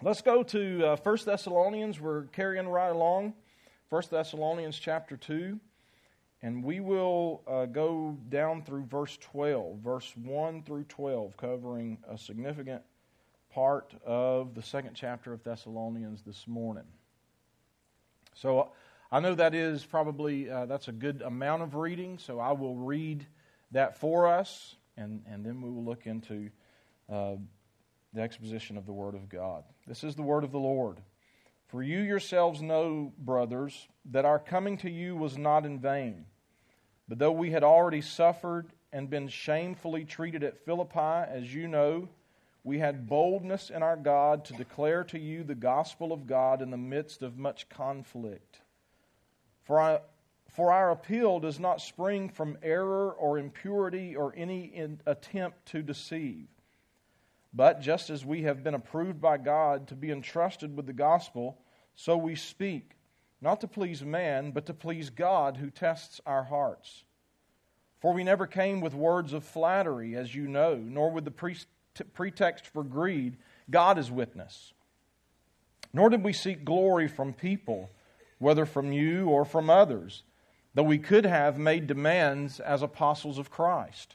Let's go to uh, 1 Thessalonians. We're carrying right along. 1 Thessalonians chapter 2. And we will uh, go down through verse 12, verse 1 through 12, covering a significant part of the second chapter of Thessalonians this morning. So I know that is probably, uh, that's a good amount of reading, so I will read that for us, and, and then we will look into uh, the exposition of the Word of God. This is the Word of the Lord. For you yourselves know, brothers, that our coming to you was not in vain. But though we had already suffered and been shamefully treated at Philippi, as you know, we had boldness in our God to declare to you the gospel of God in the midst of much conflict. For, I, for our appeal does not spring from error or impurity or any attempt to deceive. But just as we have been approved by God to be entrusted with the gospel, so we speak, not to please man, but to please God who tests our hearts. For we never came with words of flattery, as you know, nor with the pretext for greed. God is witness. Nor did we seek glory from people, whether from you or from others, though we could have made demands as apostles of Christ.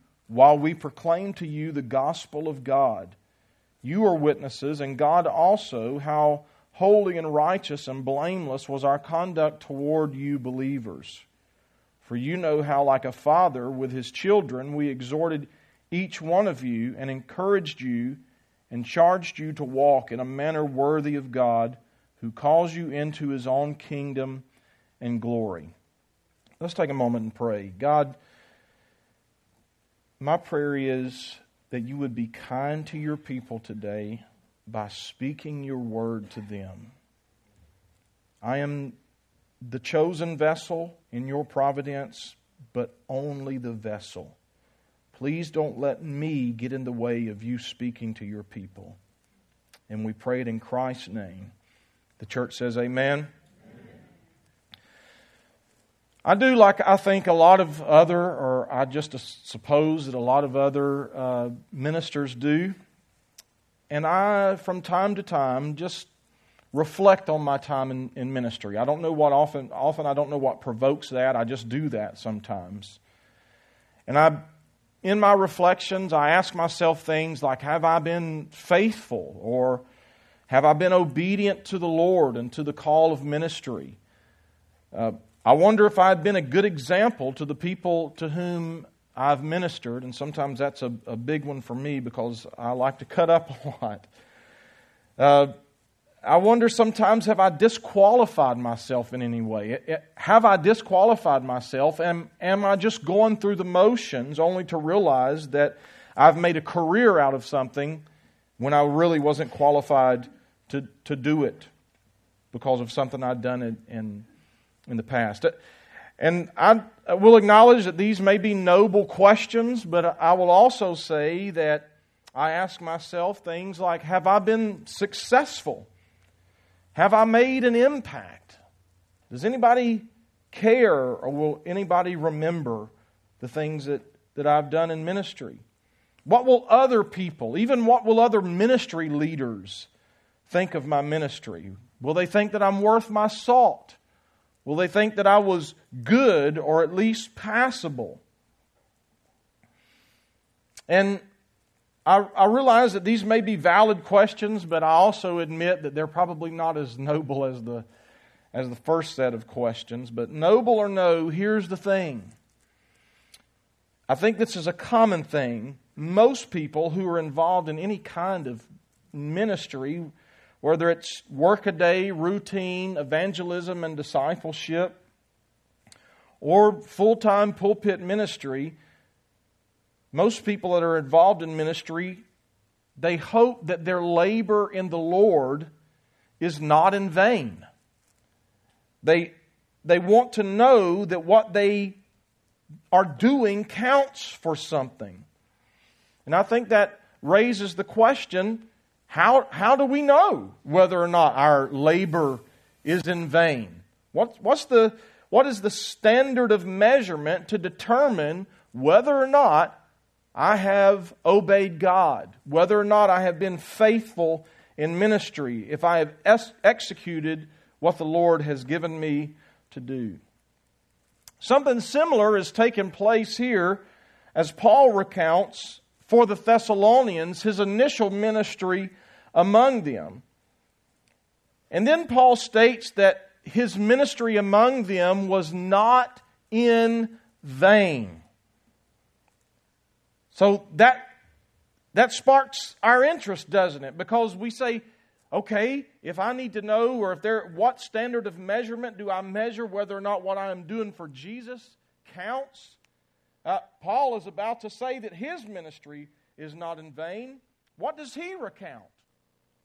while we proclaim to you the gospel of God. You are witnesses, and God also, how holy and righteous and blameless was our conduct toward you believers. For you know how, like a father with his children, we exhorted each one of you and encouraged you and charged you to walk in a manner worthy of God who calls you into his own kingdom and glory. Let's take a moment and pray. God, my prayer is that you would be kind to your people today by speaking your word to them. I am the chosen vessel in your providence, but only the vessel. Please don't let me get in the way of you speaking to your people. And we pray it in Christ's name. The church says, Amen. I do like I think a lot of other, or I just suppose that a lot of other uh, ministers do. And I, from time to time, just reflect on my time in, in ministry. I don't know what often, often I don't know what provokes that. I just do that sometimes. And I, in my reflections, I ask myself things like, have I been faithful? Or have I been obedient to the Lord and to the call of ministry? Uh, I wonder if I've been a good example to the people to whom I've ministered, and sometimes that's a, a big one for me because I like to cut up a lot. Uh, I wonder sometimes have I disqualified myself in any way? Have I disqualified myself? Am, am I just going through the motions only to realize that I've made a career out of something when I really wasn't qualified to, to do it because of something I'd done in, in in the past. And I will acknowledge that these may be noble questions, but I will also say that I ask myself things like Have I been successful? Have I made an impact? Does anybody care or will anybody remember the things that, that I've done in ministry? What will other people, even what will other ministry leaders think of my ministry? Will they think that I'm worth my salt? Will they think that I was good or at least passable? And I, I, realize that these may be valid questions, but I also admit that they're probably not as noble as the, as the first set of questions. But noble or no, here's the thing. I think this is a common thing. Most people who are involved in any kind of ministry whether it's workaday, routine, evangelism, and discipleship, or full time pulpit ministry, most people that are involved in ministry, they hope that their labor in the Lord is not in vain. They, they want to know that what they are doing counts for something. And I think that raises the question how, how do we know whether or not our labor is in vain? What, what's the, what is the standard of measurement to determine whether or not I have obeyed God, whether or not I have been faithful in ministry, if I have ex- executed what the Lord has given me to do. Something similar has taken place here as Paul recounts for the Thessalonians his initial ministry among them. And then Paul states that his ministry among them was not in vain. So that, that sparks our interest, doesn't it? Because we say, okay, if I need to know, or if there, what standard of measurement do I measure whether or not what I am doing for Jesus counts? Uh, Paul is about to say that his ministry is not in vain. What does he recount?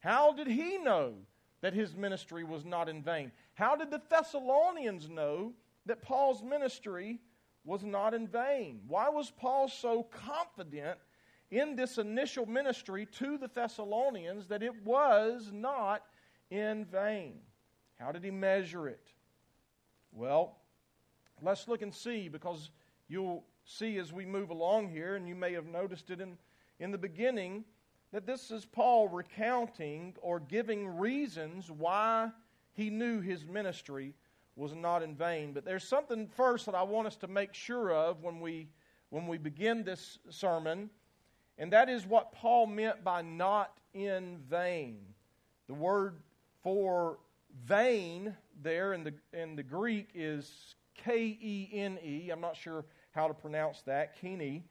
How did he know that his ministry was not in vain? How did the Thessalonians know that Paul's ministry was not in vain? Why was Paul so confident in this initial ministry to the Thessalonians that it was not in vain? How did he measure it? Well, let's look and see because you'll see as we move along here, and you may have noticed it in, in the beginning, that this is Paul recounting or giving reasons why he knew his ministry was not in vain. But there's something first that I want us to make sure of when we when we begin this sermon, and that is what Paul meant by not in vain. The word for vain there in the in the Greek is K E N E. I'm not sure how to pronounce that, kene,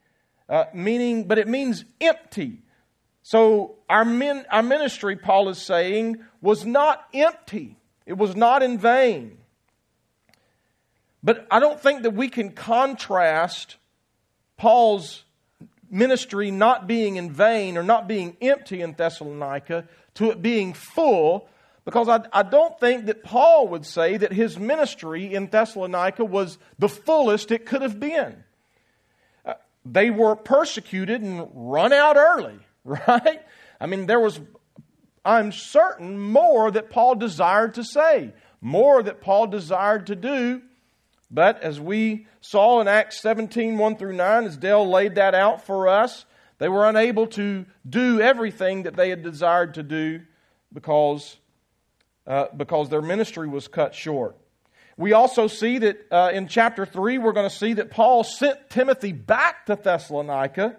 uh, meaning, but it means empty. So our, min, our ministry, Paul is saying, was not empty. It was not in vain. But I don't think that we can contrast Paul's ministry not being in vain or not being empty in Thessalonica to it being full, because I, I, don't think that Paul would say that his ministry in Thessalonica was the fullest it could have been. Uh, they were persecuted and run out early. right? I mean, there was, I'm certain, more that Paul desired to say, more that Paul desired to do. But as we saw in Acts 17 1 through 9, as Dale laid that out for us, they were unable to do everything that they had desired to do because, uh, because their ministry was cut short. We also see that uh, in chapter 3, we're going to see that Paul sent Timothy back to Thessalonica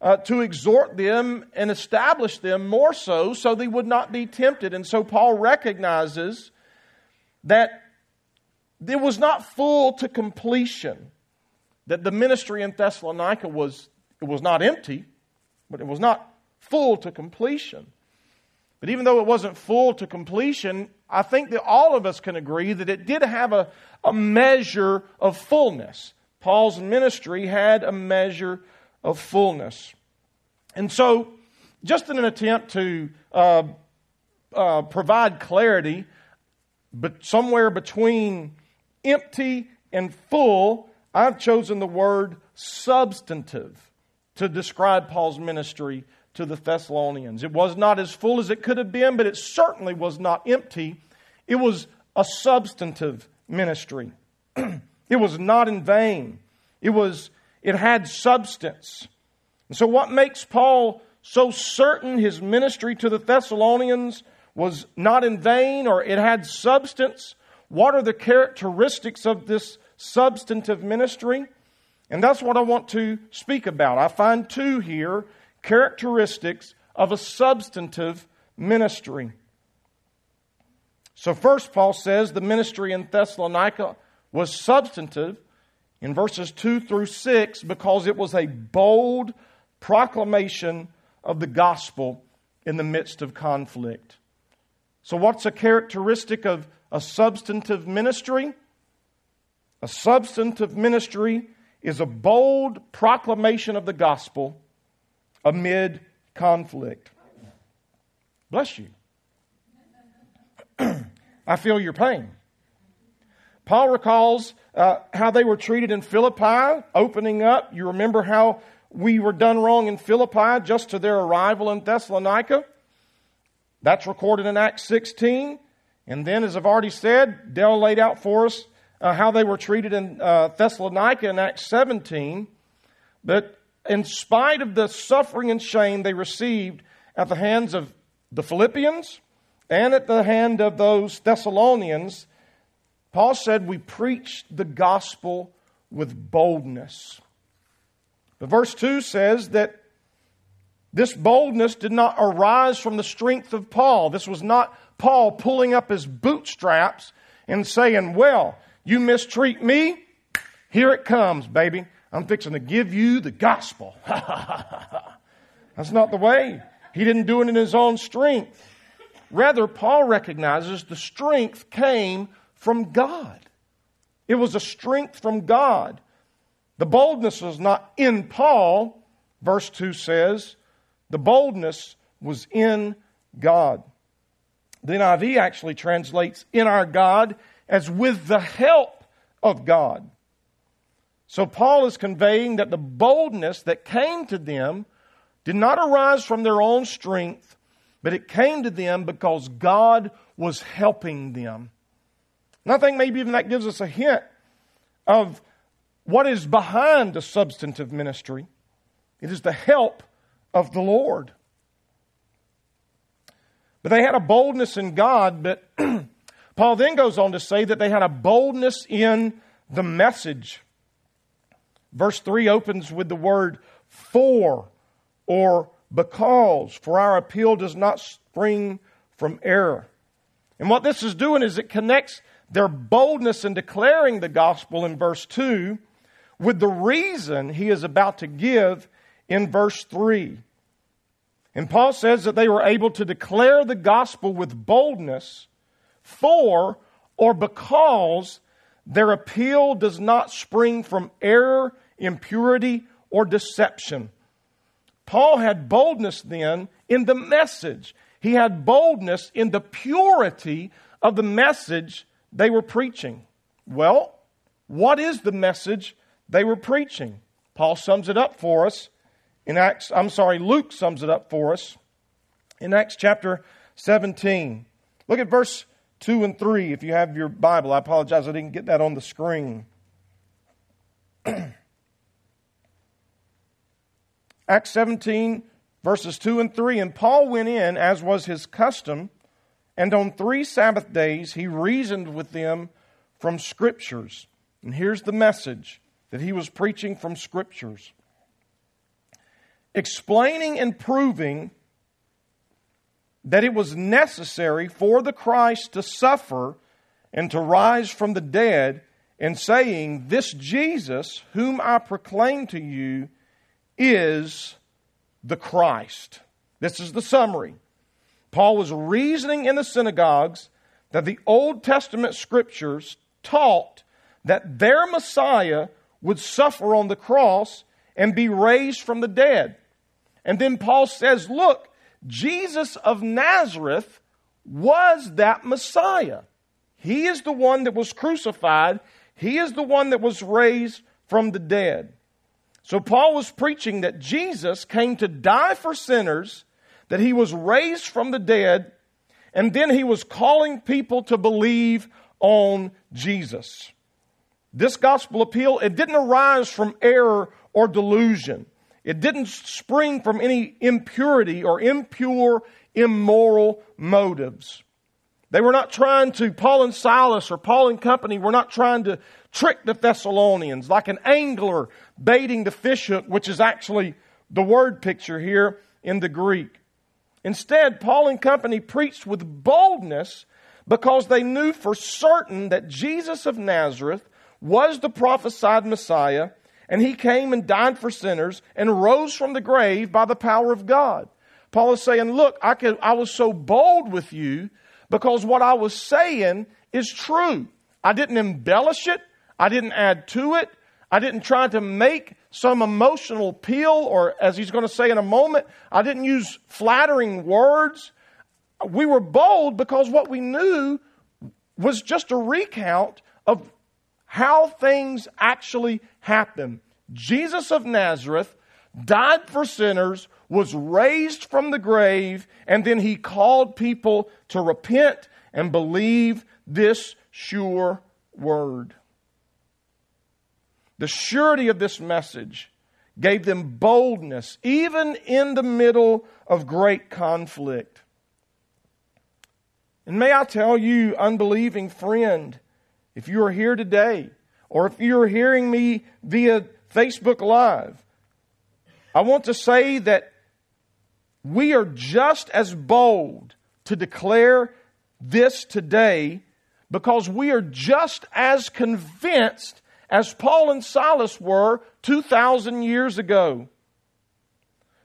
uh, to exhort them and establish them more so, so they would not be tempted. And so Paul recognizes that it was not full to completion, that the ministry in Thessalonica was, it was not empty, but it was not full to completion. But even though it wasn't full to completion, I think that all of us can agree that it did have a, a measure of fullness. Paul's ministry had a measure of fullness. And so, just in an attempt to uh, uh, provide clarity, but somewhere between empty and full, I've chosen the word substantive to describe Paul's ministry to the Thessalonians. It was not as full as it could have been, but it certainly was not empty. It was a substantive ministry. it was not in vain. It was it had substance. And so, what makes Paul so certain his ministry to the Thessalonians was not in vain or it had substance? What are the characteristics of this substantive ministry? And that's what I want to speak about. I find two here characteristics of a substantive ministry. So, first, Paul says the ministry in Thessalonica was substantive in verses 2 through 6 because it was a bold proclamation of the gospel in the midst of conflict. So, what's a characteristic of a substantive ministry? A substantive ministry is a bold proclamation of the gospel amid conflict. Bless you. I feel your pain. Paul recalls uh, how they were treated in Philippi, opening up. You remember how we were done wrong in Philippi just to their arrival in Thessalonica? That's recorded in Acts 16. And then, as I've already said, Dell laid out for us uh, how they were treated in uh, Thessalonica in Acts 17. But in spite of the suffering and shame they received at the hands of the Philippians and at the hand of those Thessalonians, Paul said, We preach the gospel with boldness. But verse 2 says that this boldness did not arise from the strength of Paul. This was not Paul pulling up his bootstraps and saying, Well, you mistreat me, here it comes, baby. I'm fixing to give you the gospel. That's not the way. He didn't do it in his own strength. Rather, Paul recognizes the strength came from God. It was a strength from God. The boldness was not in Paul, verse 2 says. The boldness was in God. The NIV actually translates in our God as with the help of God. So Paul is conveying that the boldness that came to them did not arise from their own strength, but it came to them because God was helping them. And I think maybe even that gives us a hint of what is behind a substantive ministry. It is the help of the Lord. But they had a boldness in God, but Paul then goes on to say that they had a boldness in the message. Verse 3 opens with the word for or because, for our appeal does not spring from error. And what this is doing is it connects their boldness in declaring the gospel in verse 2 with the reason he is about to give in verse 3. And Paul says that they were able to declare the gospel with boldness for or because their appeal does not spring from error, impurity, or deception. Paul had boldness then in the message. He had boldness in the purity of the message they were preaching. Well, what is the message they were preaching? Paul sums it up for us in Acts, I'm sorry, Luke sums it up for us in Acts chapter 17. Look at verse 2 and 3 if you have your Bible. I apologize, I didn't get that on the screen. Acts 17, verses 2 and 3. And Paul went in, as was his custom, and on three Sabbath days he reasoned with them from Scriptures. And here's the message that he was preaching from Scriptures explaining and proving that it was necessary for the Christ to suffer and to rise from the dead, and saying, This Jesus, whom I proclaim to you, is the Christ. This is the summary. Paul was reasoning in the synagogues that the Old Testament scriptures taught that their Messiah would suffer on the cross and be raised from the dead. And then Paul says, Look, Jesus of Nazareth was that Messiah. He is the one that was crucified, he is the one that was raised from the dead. So Paul was preaching that Jesus came to die for sinners, that he was raised from the dead, and then he was calling people to believe on Jesus. This gospel appeal, it didn't arise from error or delusion. It didn't spring from any impurity or impure, immoral motives. They were not trying to, Paul and Silas or Paul and company were not trying to trick the Thessalonians like an angler baiting the fish hook, which is actually the word picture here in the Greek. Instead, Paul and company preached with boldness because they knew for certain that Jesus of Nazareth was the prophesied Messiah, and he came and died for sinners and rose from the grave by the power of God. Paul is saying, Look, I, could, I was so bold with you because what I was saying is true. I didn't embellish it. I didn't add to it. I didn't try to make some emotional appeal, or as he's going to say in a moment, I didn't use flattering words. We were bold because what we knew was just a recount of how things actually happen. Jesus of Nazareth died for sinners, was raised from the grave, and then he called people to repent and believe this sure word. The surety of this message gave them boldness, even in the middle of great conflict. And may I tell you, unbelieving friend, if you are here today, or if you're hearing me via Facebook Live, I want to say that we are just as bold to declare this today because we are just as convinced as Paul and Silas were 2,000 years ago.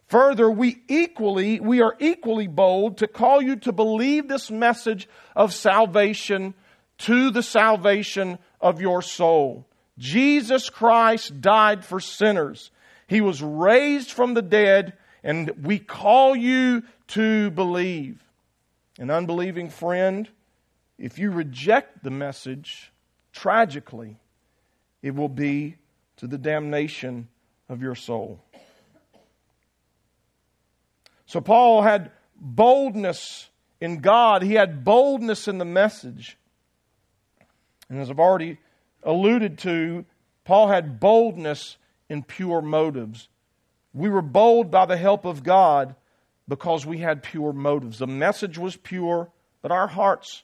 Further, we equally, we are equally bold to call you to believe this message of salvation to the salvation of your soul. Jesus Christ died for sinners. He was raised from the dead, and we call you to believe. An unbelieving friend, if you reject the message, tragically, it will be to the damnation of your soul. So Paul had boldness in God, he had boldness in the message. And as I've already alluded to, Paul had boldness in pure motives. We were bold by the help of God because we had pure motives. The message was pure, but our hearts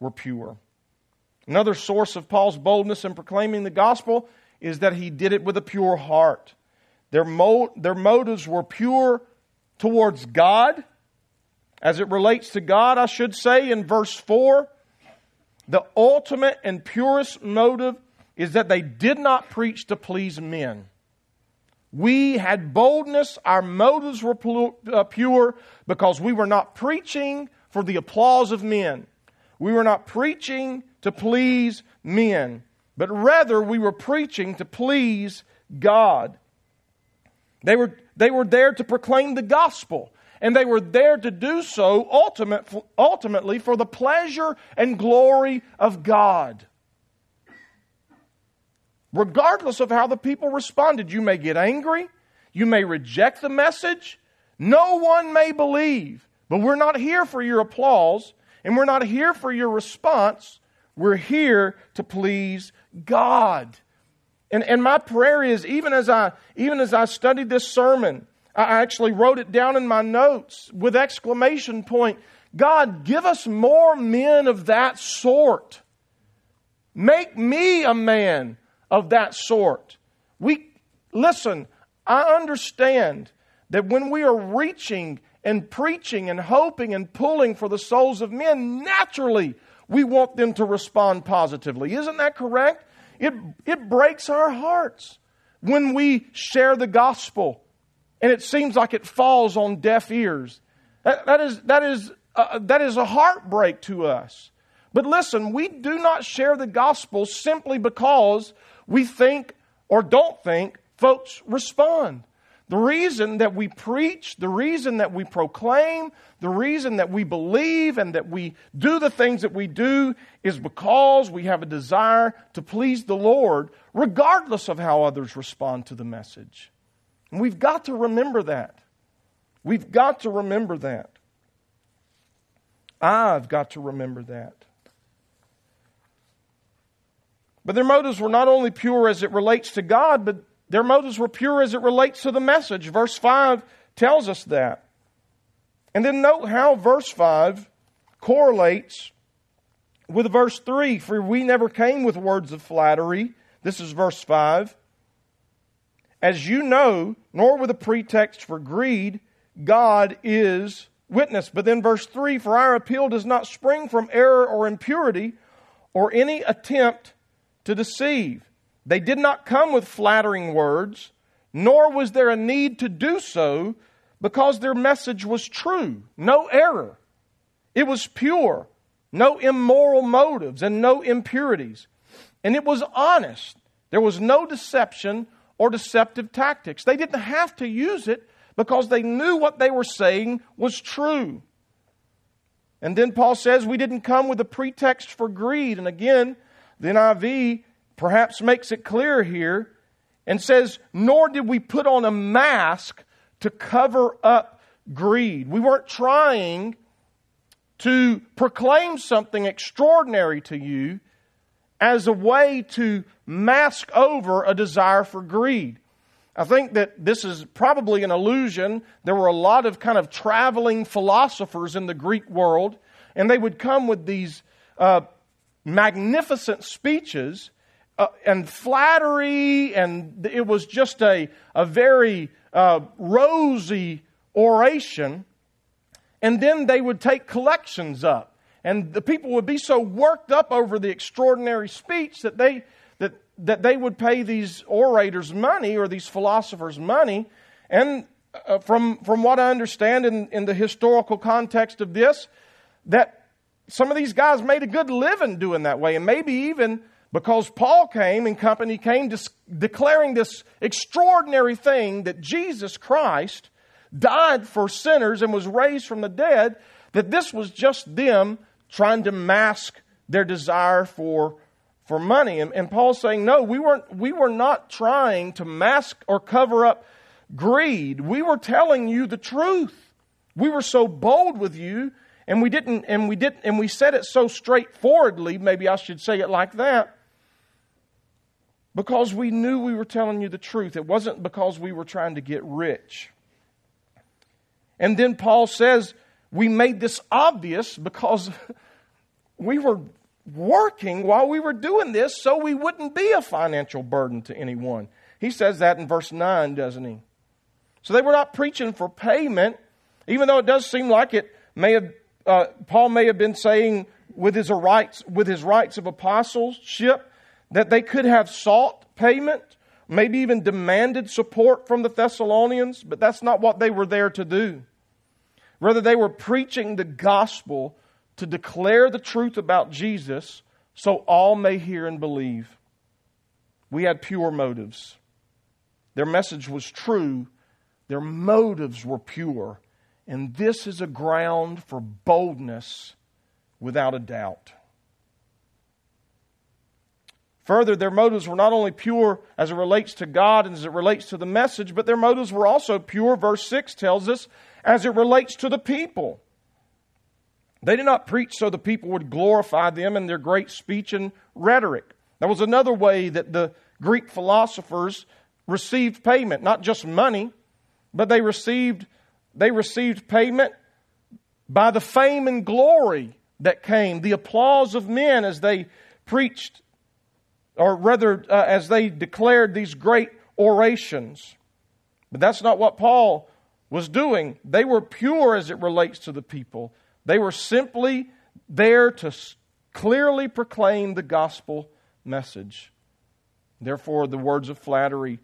were pure. Another source of Paul's boldness in proclaiming the gospel is that he did it with a pure heart. Their, mo- their motives were pure towards God. As it relates to God, I should say in verse 4, the ultimate and purest motive is that they did not preach to please men. We had boldness, our motives were uh, pure because we were not preaching for the applause of men. We were not preaching to please men, but rather we were preaching to please God. They were, they were there to proclaim the gospel, and they were there to do so ultimate, ultimately for the pleasure and glory of God. Regardless of how the people responded, you may get angry, you may reject the message, no one may believe, but we're not here for your applause, and we're not here for your response. We're here to please God. And, and my prayer is, even as I, even as I studied this sermon, I actually wrote it down in my notes with exclamation point. God, give us more men of that sort. Make me a man of that sort. We, listen, I understand that when we are reaching and preaching and hoping and pulling for the souls of men, naturally we want them to respond positively. Isn't that correct? It, it breaks our hearts when we share the gospel and it seems like it falls on deaf ears. that, that is, that, is, uh, that is a heartbreak to us. But listen, we do not share the gospel simply because we think or don't think folks respond. The reason that we preach, the reason that we proclaim, the reason that we believe and that we do the things that we do is because we have a desire to please the Lord, regardless of how others respond to the message. And we've got to remember that. We've got to remember that. I've got to remember that. But their motives were not only pure as it relates to God, but their motives were pure as it relates to the message. Verse 5 tells us that. And then note how verse 5 correlates with verse 3 For we never came with words of flattery. This is verse 5. As you know, nor with a pretext for greed, God is witness. But then verse 3 For our appeal does not spring from error or impurity or any attempt to deceive. They did not come with flattering words, nor was there a need to do so because their message was true, no error. It was pure, no immoral motives and no impurities. And it was honest. There was no deception or deceptive tactics. They didn't have to use it because they knew what they were saying was true. And then Paul says we didn't come with a pretext for greed. And again, the NIV perhaps makes it clear here and says, Nor did we put on a mask to cover up greed. We weren't trying to proclaim something extraordinary to you as a way to mask over a desire for greed. I think that this is probably an illusion. There were a lot of kind of traveling philosophers in the Greek world, and they would come with these uh, magnificent speeches uh, and flattery, and it was just a, a very uh, rosy oration. And then they would take collections up. And the people would be so worked up over the extraordinary speech that they, that, that they would pay these orators money or these philosophers money. And uh, from, from what I understand in, in the historical context of this, that some of these guys made a good living doing that way. And maybe even because Paul came and company came dis- declaring this extraordinary thing that Jesus Christ died for sinners and was raised from the dead, that this was just them trying to mask their desire for, for money. And, and Paul's saying, no, we weren't, we were not trying to mask or cover up greed. We were telling you the truth. We were so bold with you and we didn't and we didn't and we said it so straightforwardly maybe i should say it like that because we knew we were telling you the truth. It wasn't because we were trying to get rich. And then Paul says, we made this obvious because we were working while we were doing this so we wouldn't be a financial burden to anyone. He says that in verse 9, doesn't he? So they were not preaching for payment, even though it does seem like it may have, uh, Paul may have been saying with his rights, with his rights of apostleship, that they could have sought payment, maybe even demanded support from the Thessalonians, but that's not what they were there to do. Rather, they were preaching the gospel to declare the truth about Jesus so all may hear and believe. We had pure motives. Their message was true, their motives were pure. And this is a ground for boldness without a doubt. Further, their motives were not only pure as it relates to God and as it relates to the message, but their motives were also pure, verse 6 tells us, as it relates to the people. They did not preach so the people would glorify them in their great speech and rhetoric. That was another way that the Greek philosophers received payment, not just money, but they received, they received payment by the fame and glory that came, the applause of men as they preached or rather, uh, as they declared these great orations. But that's not what Paul was doing. They were pure as it relates to the people, they were simply there to clearly proclaim the gospel message. Therefore, the words of flattery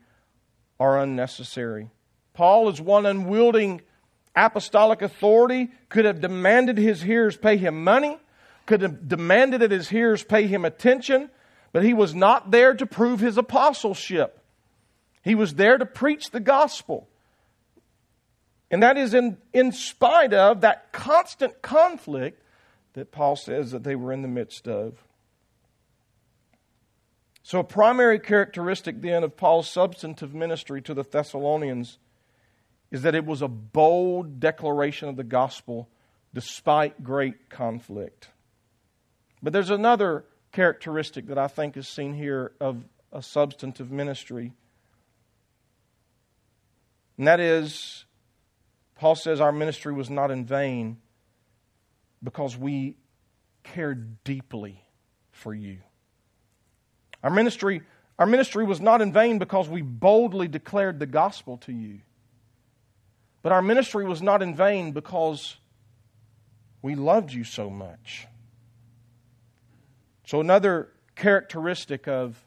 are unnecessary. Paul, as one unwielding apostolic authority, could have demanded his hearers pay him money, could have demanded that his hearers pay him attention, but he was not there to prove his apostleship. He was there to preach the gospel. And that is in, in spite of that constant conflict that Paul says that they were in the midst of. So, a primary characteristic then of Paul's substantive ministry to the Thessalonians is that it was a bold declaration of the gospel despite great conflict. But there's another characteristic that I think is seen here of a substantive ministry. And that is, Paul says our ministry was not in vain because we cared deeply for you. Our ministry, our ministry was not in vain because we boldly declared the gospel to you. But our ministry was not in vain because we loved you so much. So, another characteristic of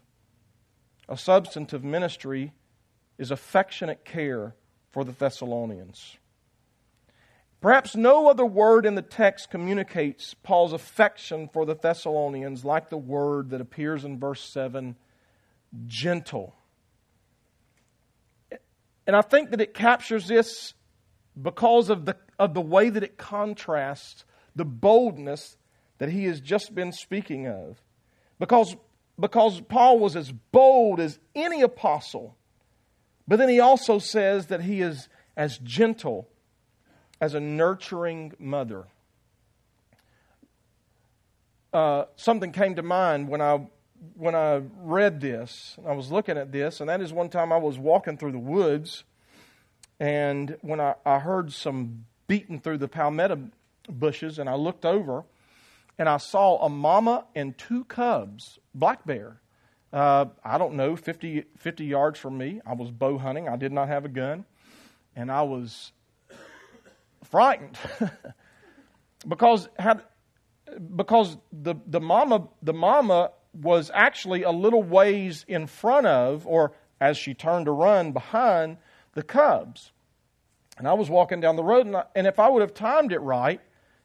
a substantive ministry is affectionate care for the Thessalonians. Perhaps no other word in the text communicates Paul's affection for the Thessalonians like the word that appears in verse 7 gentle. And I think that it captures this because of the, of the way that it contrasts the boldness that he has just been speaking of. Because because Paul was as bold as any apostle. But then he also says that he is as gentle as a nurturing mother. Uh, something came to mind when I when I read this. And I was looking at this, and that is one time I was walking through the woods, and when I, I heard some beating through the palmetto bushes, and I looked over, and I saw a mama and two cubs, black bear. Uh, I don't know, 50, 50 yards from me. I was bow hunting. I did not have a gun. And I was frightened because had, because the, the mama the mama was actually a little ways in front of or as she turned to run behind the cubs and i was walking down the road and, I, and if i would have timed it right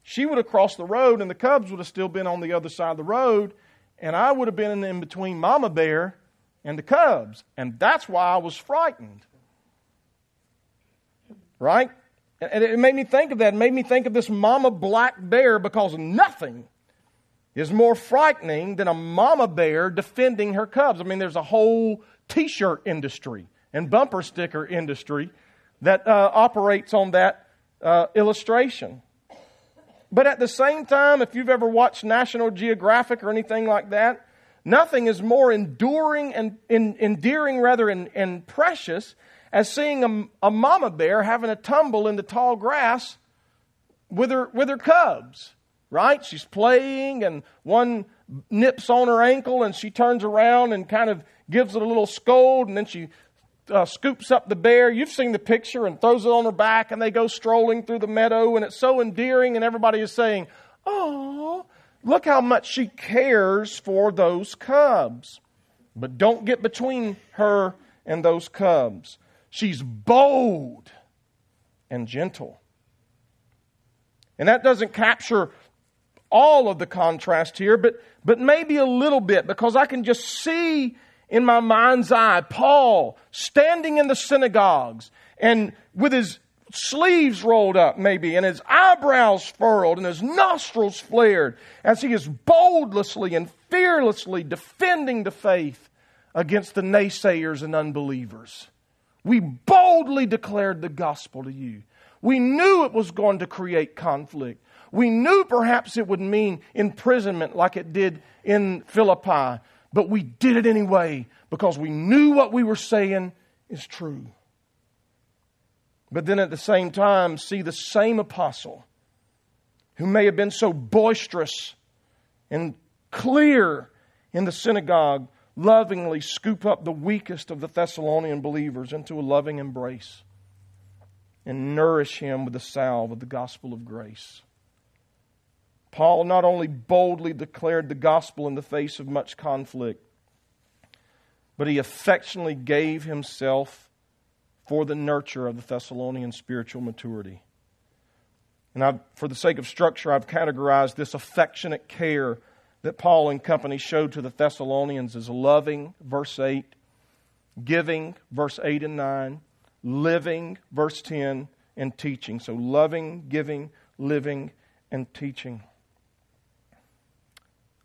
she would have crossed the road, and the cubs would have still been on the other side of the road, and I would have been in between Mama Bear and the cubs. And that's why I was frightened. Right? And it made me think of that. It made me think of this mama black bear because nothing is more frightening than a mama bear defending her cubs. I mean, there's a whole t shirt industry and bumper sticker industry that uh, operates on that uh, illustration. But at the same time, if you've ever watched National Geographic or anything like that, nothing is more enduring and in, endearing rather and, and precious as seeing a, a mama bear having a tumble in the tall grass with her with her cubs. Right? She's playing and one nips on her ankle and she turns around and kind of gives it a little scold and then she uh, scoops up the bear. You've seen the picture and throws it on her back, and they go strolling through the meadow, and it's so endearing, and everybody is saying, Oh, look how much she cares for those cubs. But don't get between her and those cubs. She's bold and gentle. And that doesn't capture all of the contrast here, but, but maybe a little bit, because I can just see in my mind's eye Paul standing in the synagogues and with his sleeves rolled up, maybe, and his eyebrows furrowed and his nostrils flared as he is boldlessly and fearlessly defending the faith against the naysayers and unbelievers. We boldly declared the gospel to you. We knew it was going to create conflict. We knew perhaps it would mean imprisonment like it did in Philippi but we did it anyway because we knew what we were saying is true. But then at the same time, see the same apostle who may have been so boisterous and clear in the synagogue lovingly scoop up the weakest of the Thessalonian believers into a loving embrace and nourish him with the salve of the gospel of grace. Paul not only boldly declared the gospel in the face of much conflict, but he affectionately gave himself for the nurture of the Thessalonian spiritual maturity. And I've, for the sake of structure, I've categorized this affectionate care that Paul and company showed to the Thessalonians as loving, verse 8, giving, verse 8 and 9, living, verse 10, and teaching. So loving, giving, living, and teaching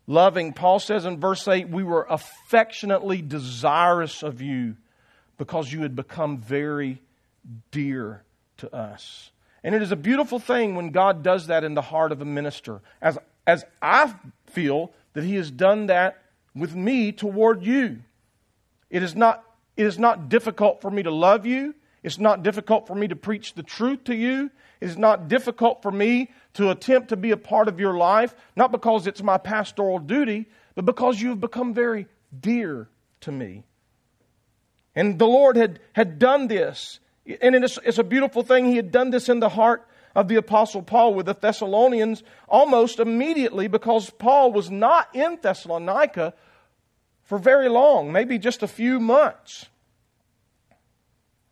loving. Paul says in verse 8, we were affectionately desirous of you because you had become very dear to us. And it is a beautiful thing when God does that in the heart of a minister. As, as I feel that He has done that with me toward you. It is not, it is not difficult for me to love you. It's not difficult for me to preach the truth to you. It's not difficult for me to attempt to be a part of your life, not because it's my pastoral duty, but because you have become very dear to me. And the Lord had, had done this. And it's, it's a beautiful thing. He had done this in the heart of the Apostle Paul with the Thessalonians almost immediately because Paul was not in Thessalonica for very long, maybe just a few months.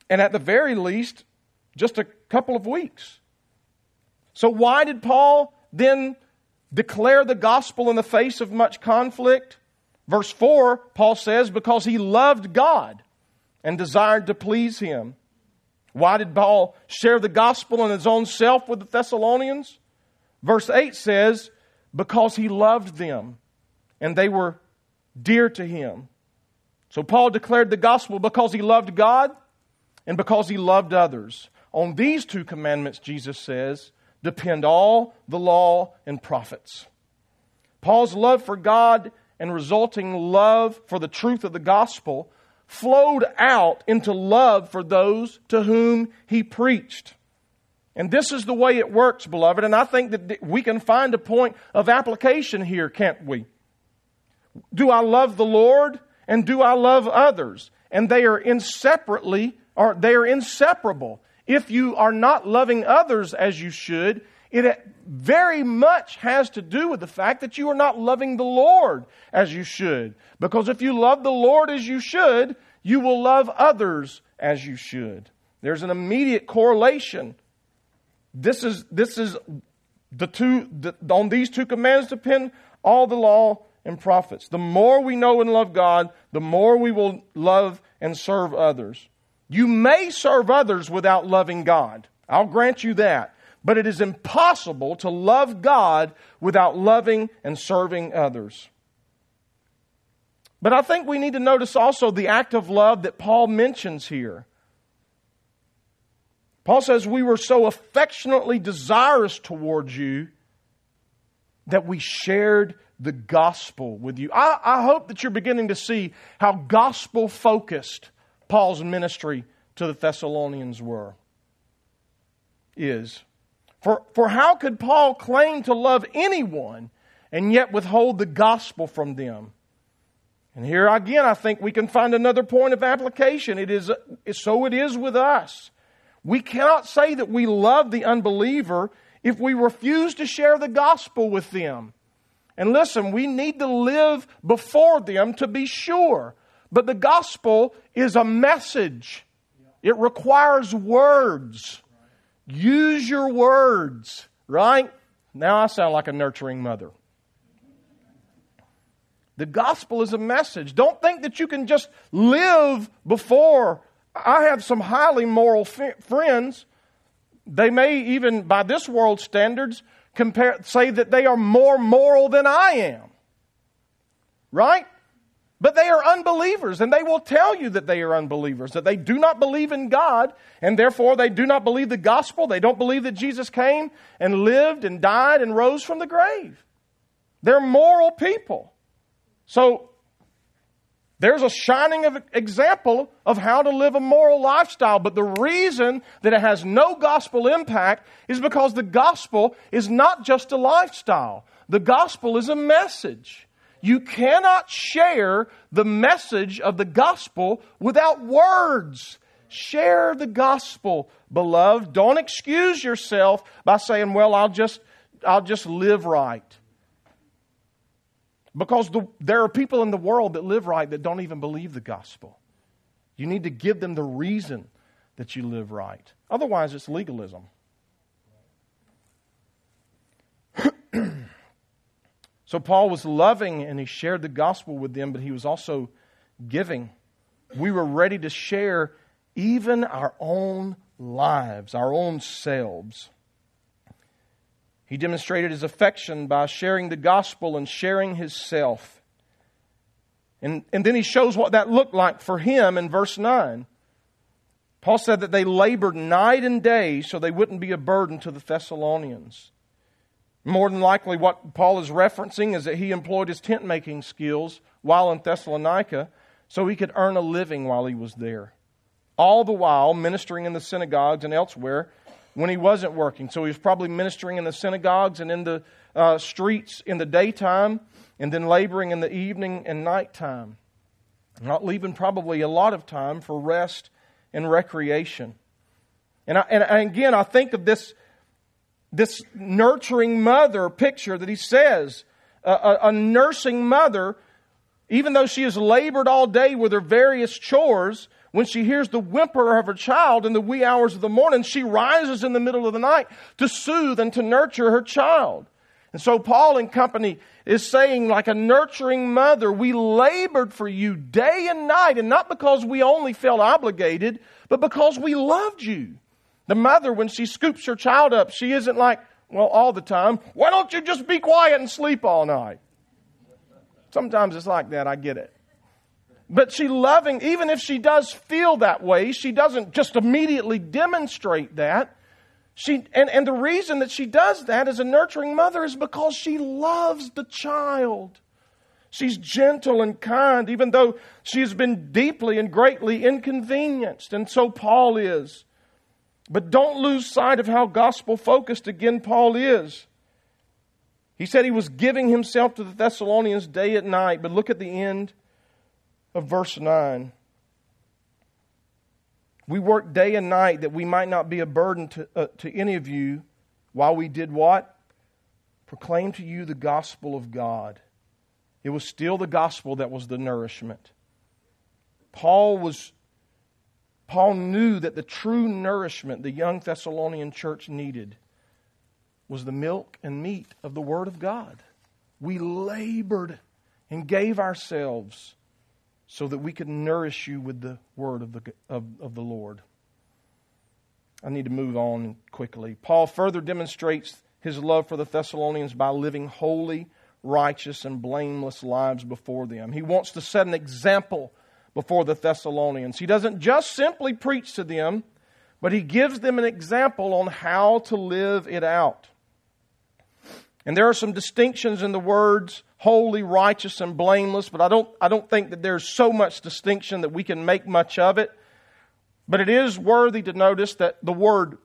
And at the very least, just a couple of weeks. So, why did Paul then declare the gospel in the face of much conflict? Verse 4, Paul says, because he loved God and desired to please him. Why did Paul share the gospel in his own self with the Thessalonians? Verse 8 says, because he loved them and they were dear to him. So Paul declared the gospel because he loved God and because he loved others. On these two commandments, Jesus says, depend all the law and prophets. Paul's love for God and resulting love for the truth of the gospel flowed out into love for those to whom he preached. And this is the way it works, beloved. And I think that we can find a point of application here, can't we? Do I love the Lord and do I love others? And they are inseparably, or they are inseparable. If you are not loving others as you should, it very much has to do with the fact that you are not loving the Lord as you should. Because if you love the Lord as you should, you will love others as you should. There's an immediate correlation. This is, this is the two, the, on these two commands depend all the law and prophets. The more we know and love God, the more we will love and serve others. You may serve others without loving God. I'll grant you that. But it is impossible to love God without loving and serving others. But I think we need to notice also the act of love that Paul mentions here. Paul says, We were so affectionately desirous towards you that we shared the gospel with you. I, I hope that you're beginning to see how gospel focused Paul's ministry to the Thessalonians were, is. For, for how could Paul claim to love anyone and yet withhold the gospel from them? And here again, I think we can find another point of application. It is, so it is with us. We cannot say that we love the unbeliever if we refuse to share the gospel with them. And listen, we need to live before them to be sure. But the gospel is a message, it requires words. Use your words, right? Now I sound like a nurturing mother. The gospel is a message. Don't think that you can just live before. I have some highly moral f- friends. They may even, by this world's standards, compare, say that they are more moral than I am. Right? But they are unbelievers, and they will tell you that they are unbelievers, that they do not believe in God, and therefore they do not believe the gospel. They don't believe that Jesus came and lived and died and rose from the grave. They're moral people. So there's a shining example of how to live a moral lifestyle. But the reason that it has no gospel impact is because the gospel is not just a lifestyle, the gospel is a message. You cannot share the message of the gospel without words. Share the gospel, beloved. Don't excuse yourself by saying, well, I'll just, I'll just live right. Because the, there are people in the world that live right that don't even believe the gospel. You need to give them the reason that you live right. Otherwise, it's legalism. so, Paul was loving and he shared the gospel with them, but he was also giving. We were ready to share even our own lives, our own selves. He demonstrated his affection by sharing the gospel and sharing his self. And, and then he shows what that looked like for him in verse 9. Paul said that they labored night and day so they wouldn't be a burden to the Thessalonians. More than likely, what Paul is referencing is that he employed his tent making skills while in Thessalonica so he could earn a living while he was there. All the while ministering in the synagogues and elsewhere when he wasn't working. So he was probably ministering in the synagogues and in the uh, streets in the daytime and then laboring in the evening and nighttime. Not leaving probably a lot of time for rest and recreation. And, I, and again, I think of this, this nurturing mother picture that he says a, a nursing mother, even though she has labored all day with her various chores, when she hears the whimper of her child in the wee hours of the morning, she rises in the middle of the night to soothe and to nurture her child. And so Paul and company is saying, like a nurturing mother, we labored for you day and night, and not because we only felt obligated, but because we loved you. The mother, when she scoops her child up, she isn't like, well, all the time, why don't you just be quiet and sleep all night? Sometimes it's like that, I get it. But she loving, even if she does feel that way, she doesn't just immediately demonstrate that. She, and, and the reason that she does that as a nurturing mother is because she loves the child. She's gentle and kind, even though she's been deeply and greatly inconvenienced. And so Paul is. But don't lose sight of how gospel focused again Paul is. He said he was giving himself to the Thessalonians day and night, but look at the end of verse 9. We worked day and night that we might not be a burden to, uh, to any of you while we did what? Proclaim to you the gospel of God. It was still the gospel that was the nourishment. Paul was Paul knew that the true nourishment the young Thessalonian church needed was the milk and meat of the Word of God. We labored and gave ourselves so that we could nourish you with the Word of the, of, of the Lord. I need to move on quickly. Paul further demonstrates his love for the Thessalonians by living holy, righteous, and blameless lives before them. He wants to set an example before the Thessalonians. He doesn't just simply preach to them, but he gives them an example on how to live it out. And there are some distinctions in the words holy, righteous, and blameless, but I don't, I don't think that there's so much distinction that we can make much of it. But it is worthy to notice that the word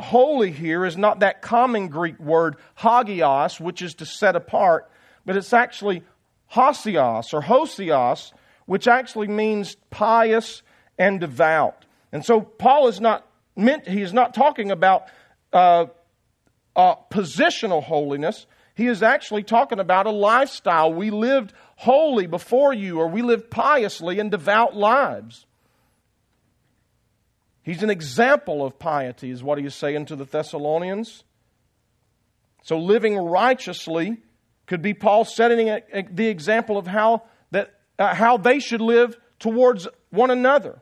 holy here is not that common Greek word hagios, which is to set apart, but it's actually hosios or hosios, which actually means pious and devout. And so Paul is not meant, he is not talking about uh, uh, positional holiness. He is actually talking about a lifestyle. We lived holy before you, or we lived piously and devout lives. He's an example of piety, is what he is saying to the Thessalonians. So living righteously could be Paul setting the example of how uh, how they should live towards one another.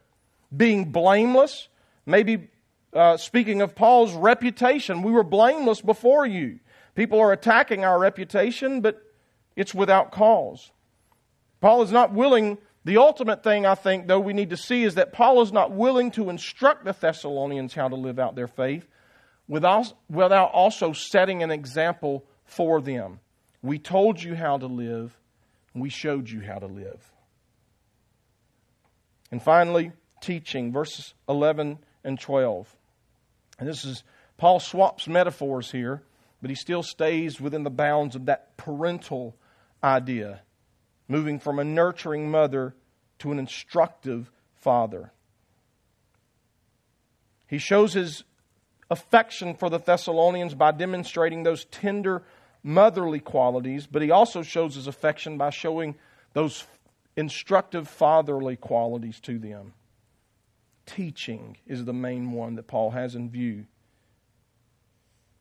Being blameless, maybe uh, speaking of Paul's reputation, we were blameless before you. People are attacking our reputation, but it's without cause. Paul is not willing, the ultimate thing I think, though, we need to see is that Paul is not willing to instruct the Thessalonians how to live out their faith without, without also setting an example for them. We told you how to live, we showed you how to live. And finally, teaching, verses 11 and 12. And this is, Paul swaps metaphors here, but he still stays within the bounds of that parental idea, moving from a nurturing mother to an instructive father. He shows his affection for the Thessalonians by demonstrating those tender motherly qualities, but he also shows his affection by showing those instructive fatherly qualities to them. Teaching is the main one that Paul has in view.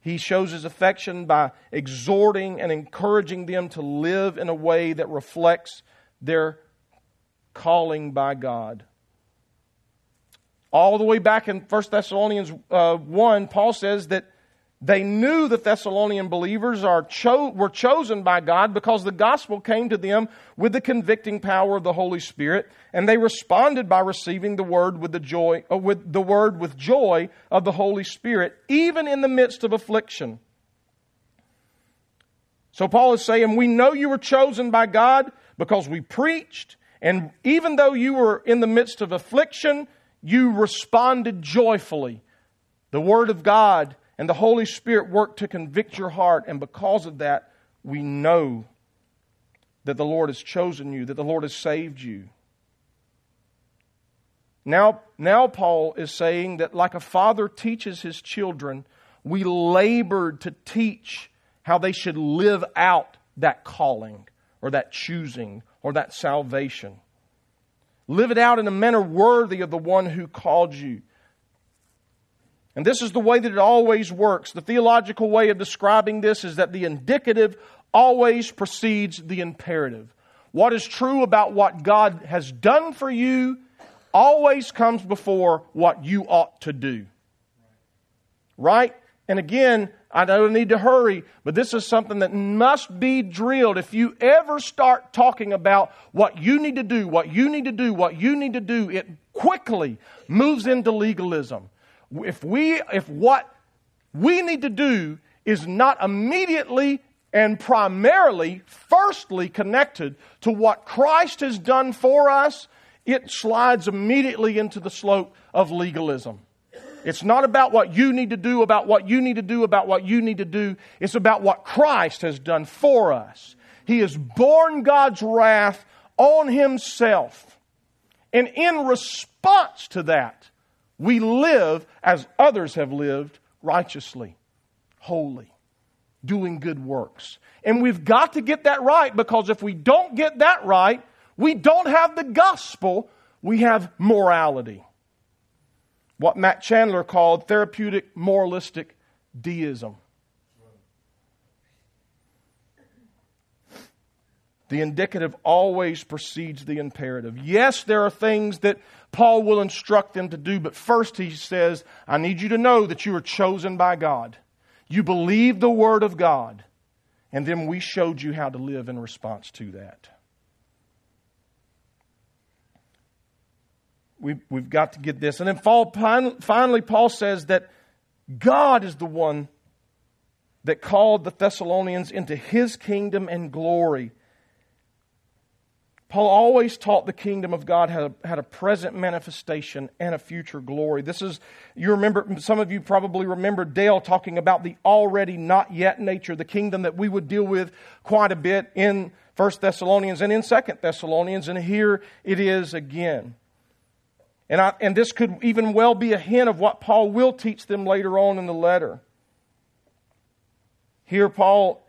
He shows his affection by exhorting and encouraging them to live in a way that reflects their calling by God. All the way back in 1 Thessalonians uh, 1, Paul says that they knew the Thessalonian believers are cho- were chosen by God because the gospel came to them with the convicting power of the Holy Spirit, and they responded by receiving the word with the joy, uh, with the word with joy of the Holy Spirit, even in the midst of affliction. So Paul is saying, we know you were chosen by God because we preached, and even though you were in the midst of affliction, you responded joyfully. The word of God and the Holy Spirit worked to convict your heart. And because of that, we know that the Lord has chosen you, that the Lord has saved you. Now, now Paul is saying that like a father teaches his children, we labored to teach how they should live out that calling or that choosing or that salvation. Live it out in a manner worthy of the one who called you. And this is the way that it always works. The theological way of describing this is that the indicative always precedes the imperative. What is true about what God has done for you always comes before what you ought to do. Right? And again, I don't need to hurry, but this is something that must be drilled. If you ever start talking about what you need to do, what you need to do, what you need to do, it quickly moves into legalism. If we, if what we need to do is not immediately and primarily, firstly connected to what Christ has done for us, it slides immediately into the slope of legalism. It's not about what you need to do, about what you need to do, about what you need to do. It's about what Christ has done for us. He has borne God's wrath on Himself. And in response to that, we live as others have lived righteously, holy, doing good works. And we've got to get that right because if we don't get that right, we don't have the gospel, we have morality what Matt Chandler called therapeutic moralistic deism. The indicative always precedes the imperative. Yes, there are things that Paul will instruct them to do, but first he says, I need you to know that you are chosen by God. You believe the Word of God. And then we showed you how to live in response to that. we, we've got to get this. And then finally, Paul says that God is the one that called the Thessalonians into his kingdom and glory. Paul always taught the kingdom of God had a, had a present manifestation and a future glory. This is, you remember, some of you probably remember Dale talking about the already not yet nature, the kingdom that we would deal with quite a bit in 1 Thessalonians and in 2 Thessalonians, and here it is again. And, I, and this could even well be a hint of what Paul will teach them later on in the letter. Here, Paul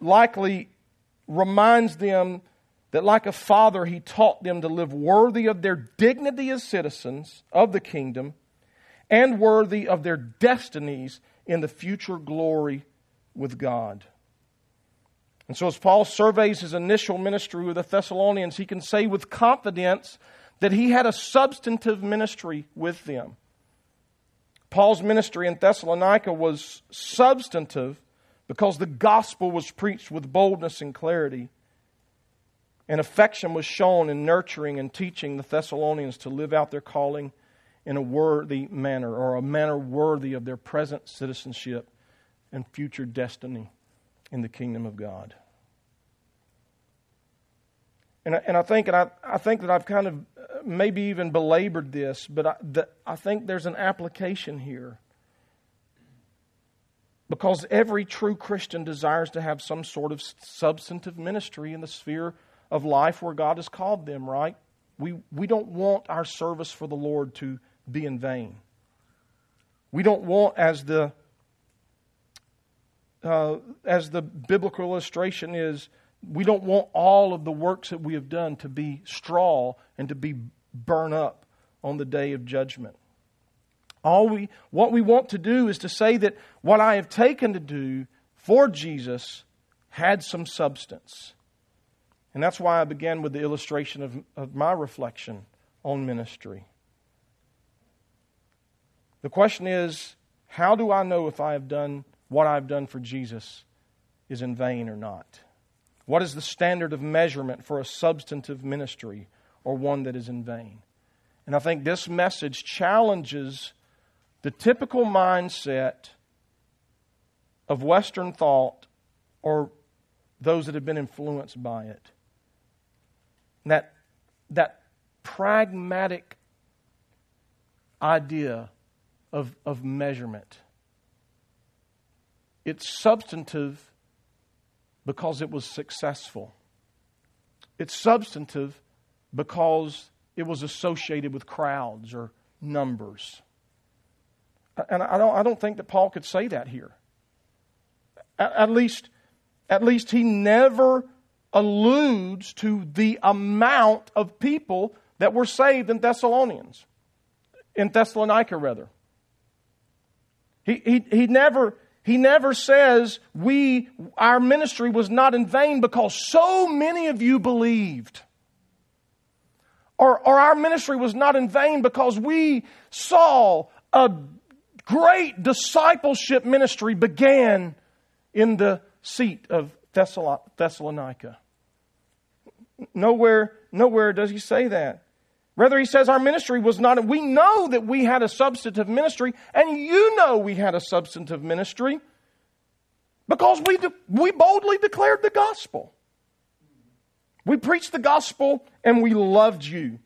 likely reminds them that, like a father, he taught them to live worthy of their dignity as citizens of the kingdom and worthy of their destinies in the future glory with God. And so, as Paul surveys his initial ministry with the Thessalonians, he can say with confidence that he had a substantive ministry with them. Paul's ministry in Thessalonica was substantive because the gospel was preached with boldness and clarity. And affection was shown in nurturing and teaching the Thessalonians to live out their calling in a worthy manner, or a manner worthy of their present citizenship and future destiny in the kingdom of God. And I, and I think, and I, I think that I've kind of uh, maybe even belabored this, but I, the, I think there's an application here. Because every true Christian desires to have some sort of substantive ministry in the sphere of life where God has called them, right? We, we don't want our service for the Lord to be in vain. We don't want, as the, uh, as the biblical illustration is, we don't want all of the works that we have done to be straw and to be burn up on the day of judgment. All we, what we want to do is to say that what I have taken to do for Jesus had some substance. And that's why I began with the illustration of, of my reflection on ministry. The question is how do I know if I have done what I've done for Jesus is in vain or not? What is the standard of measurement for a substantive ministry or one that is in vain? And I think this message challenges the typical mindset of Western thought or those that have been influenced by it. That, that pragmatic idea of, of measurement. It's substantive because it was successful. It's substantive because it was associated with crowds or numbers. And I don't, I don't think that Paul could say that here. At, at least, at least he never alludes to the amount of people that were saved in Thessalonians, in Thessalonica rather. He, he, he never he never says we, our ministry was not in vain because so many of you believed. Or, or our ministry was not in vain because we saw a great discipleship ministry began in the seat of Thessalonica. Nowhere, nowhere does he say that. Rather, he says our ministry was not, we know that we had a substantive ministry, and you know we had a substantive ministry because we, de- we boldly declared the gospel. We preached the gospel and we loved you.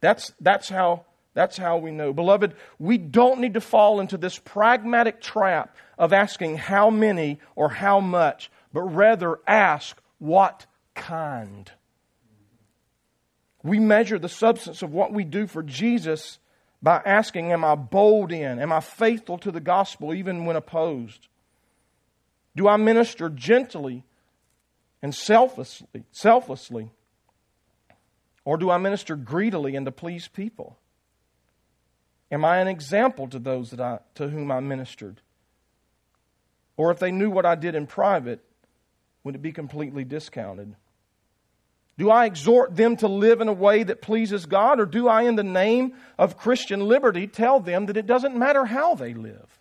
That's, that's, how, that's how we know. Beloved, we don't need to fall into this pragmatic trap of asking how many or how much, but rather ask what kind. We measure the substance of what we do for Jesus by asking, Am I bold in? Am I faithful to the gospel even when opposed? Do I minister gently and selflessly, selflessly? Or do I minister greedily and to please people? Am I an example to those that I, to whom I ministered? Or if they knew what I did in private, would it be completely discounted? Do I exhort them to live in a way that pleases God, or do I, in the name of Christian liberty, tell them that it doesn't matter how they live?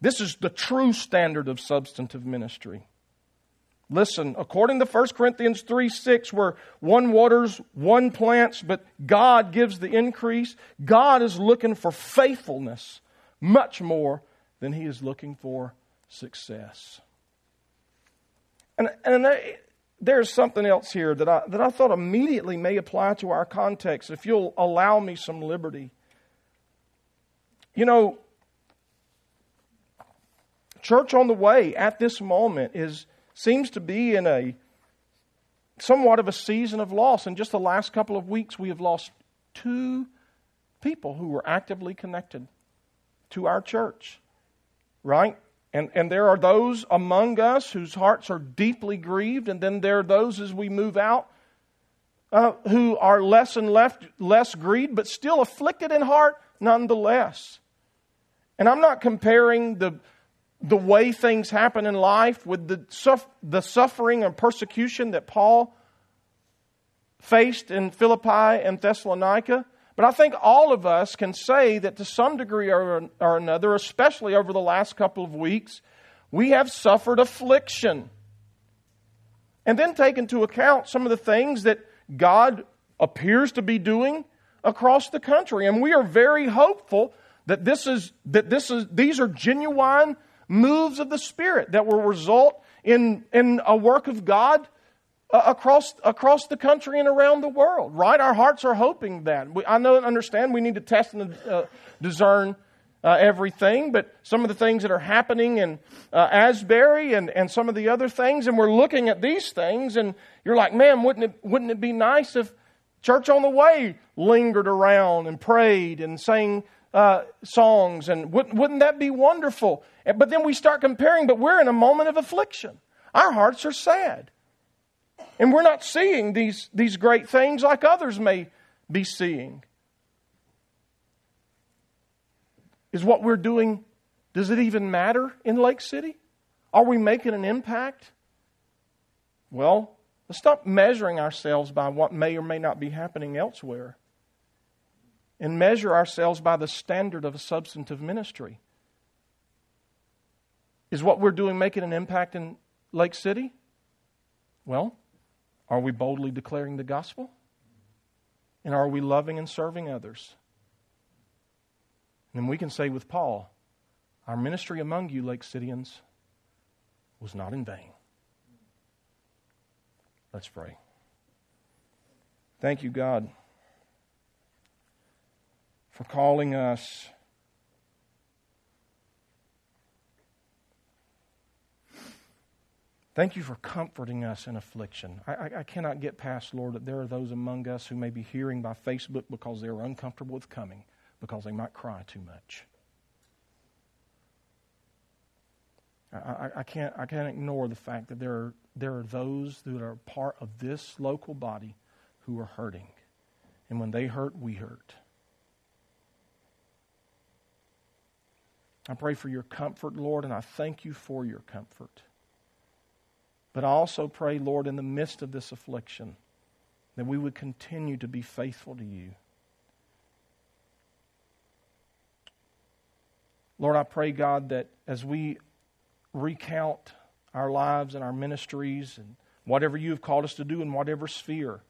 This is the true standard of substantive ministry. Listen, according to 1 Corinthians 3 6, where one waters, one plants, but God gives the increase, God is looking for faithfulness much more than He is looking for success. And, and there's something else here that I, that I thought immediately may apply to our context, if you'll allow me some liberty. You know, church on the way at this moment is seems to be in a somewhat of a season of loss. In just the last couple of weeks, we have lost two people who were actively connected to our church, right? And, and there are those among us whose hearts are deeply grieved, and then there are those as we move out uh, who are less and left, less grieved, but still afflicted in heart nonetheless. And I'm not comparing the, the way things happen in life with the, the suffering and persecution that Paul faced in Philippi and Thessalonica. But I think all of us can say that to some degree or, or another, especially over the last couple of weeks, we have suffered affliction. And then take into account some of the things that God appears to be doing across the country. And we are very hopeful that this is that this is these are genuine moves of the Spirit that will result in, in a work of God across, across the country and around the world, right? Our hearts are hoping that. We, I know and understand we need to test and uh, discern uh, everything, but some of the things that are happening in uh, Asbury and, and some of the other things, and we're looking at these things, and you're like, man, wouldn't it, wouldn't it be nice if Church on the Way lingered around and prayed and sang uh, songs, and wouldn't, wouldn't that be wonderful? But then we start comparing, but we're in a moment of affliction. Our hearts are sad. And we're not seeing these, these great things like others may be seeing. Is what we're doing, does it even matter in Lake City? Are we making an impact? Well, let's stop measuring ourselves by what may or may not be happening elsewhere and measure ourselves by the standard of a substantive ministry. Is what we're doing making an impact in Lake City? Well, are we boldly declaring the gospel? And are we loving and serving others? And we can say with Paul, our ministry among you, Lake Cityans, was not in vain. Let's pray. Thank you, God, for calling us Thank you for comforting us in affliction. I, I, I, cannot get past, Lord, that there are those among us who may be hearing by Facebook because they're uncomfortable with coming, because they might cry too much. I, I, can't, I can't ignore the fact that there are, there are those that are part of this local body who are hurting. And when they hurt, we hurt. I pray for your comfort, Lord, and I thank you for your comfort. But I also pray, Lord, in the midst of this affliction, that we would continue to be faithful to you. Lord, I pray, God, that as we recount our lives and our ministries and whatever you have called us to do in whatever sphere,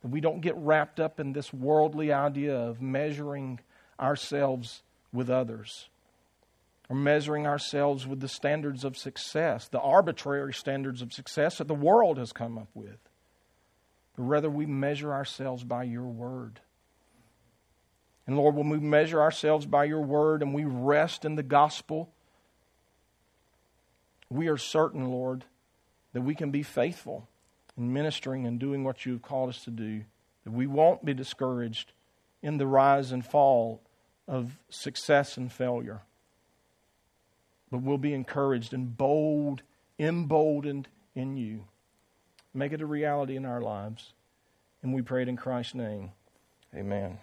that we don't get wrapped up in this worldly idea of measuring ourselves with others or measuring ourselves with the standards of success, the arbitrary standards of success that the world has come up with. But rather, we measure ourselves by your word. And Lord, when we measure ourselves by your word and we rest in the gospel, we are certain, Lord, that we can be faithful in ministering and doing what you have called us to do, that we won't be discouraged in the rise and fall of success and failure, but we'll be encouraged and bold, emboldened in you. Make it a reality in our lives. And we pray it in Christ's name. Amen.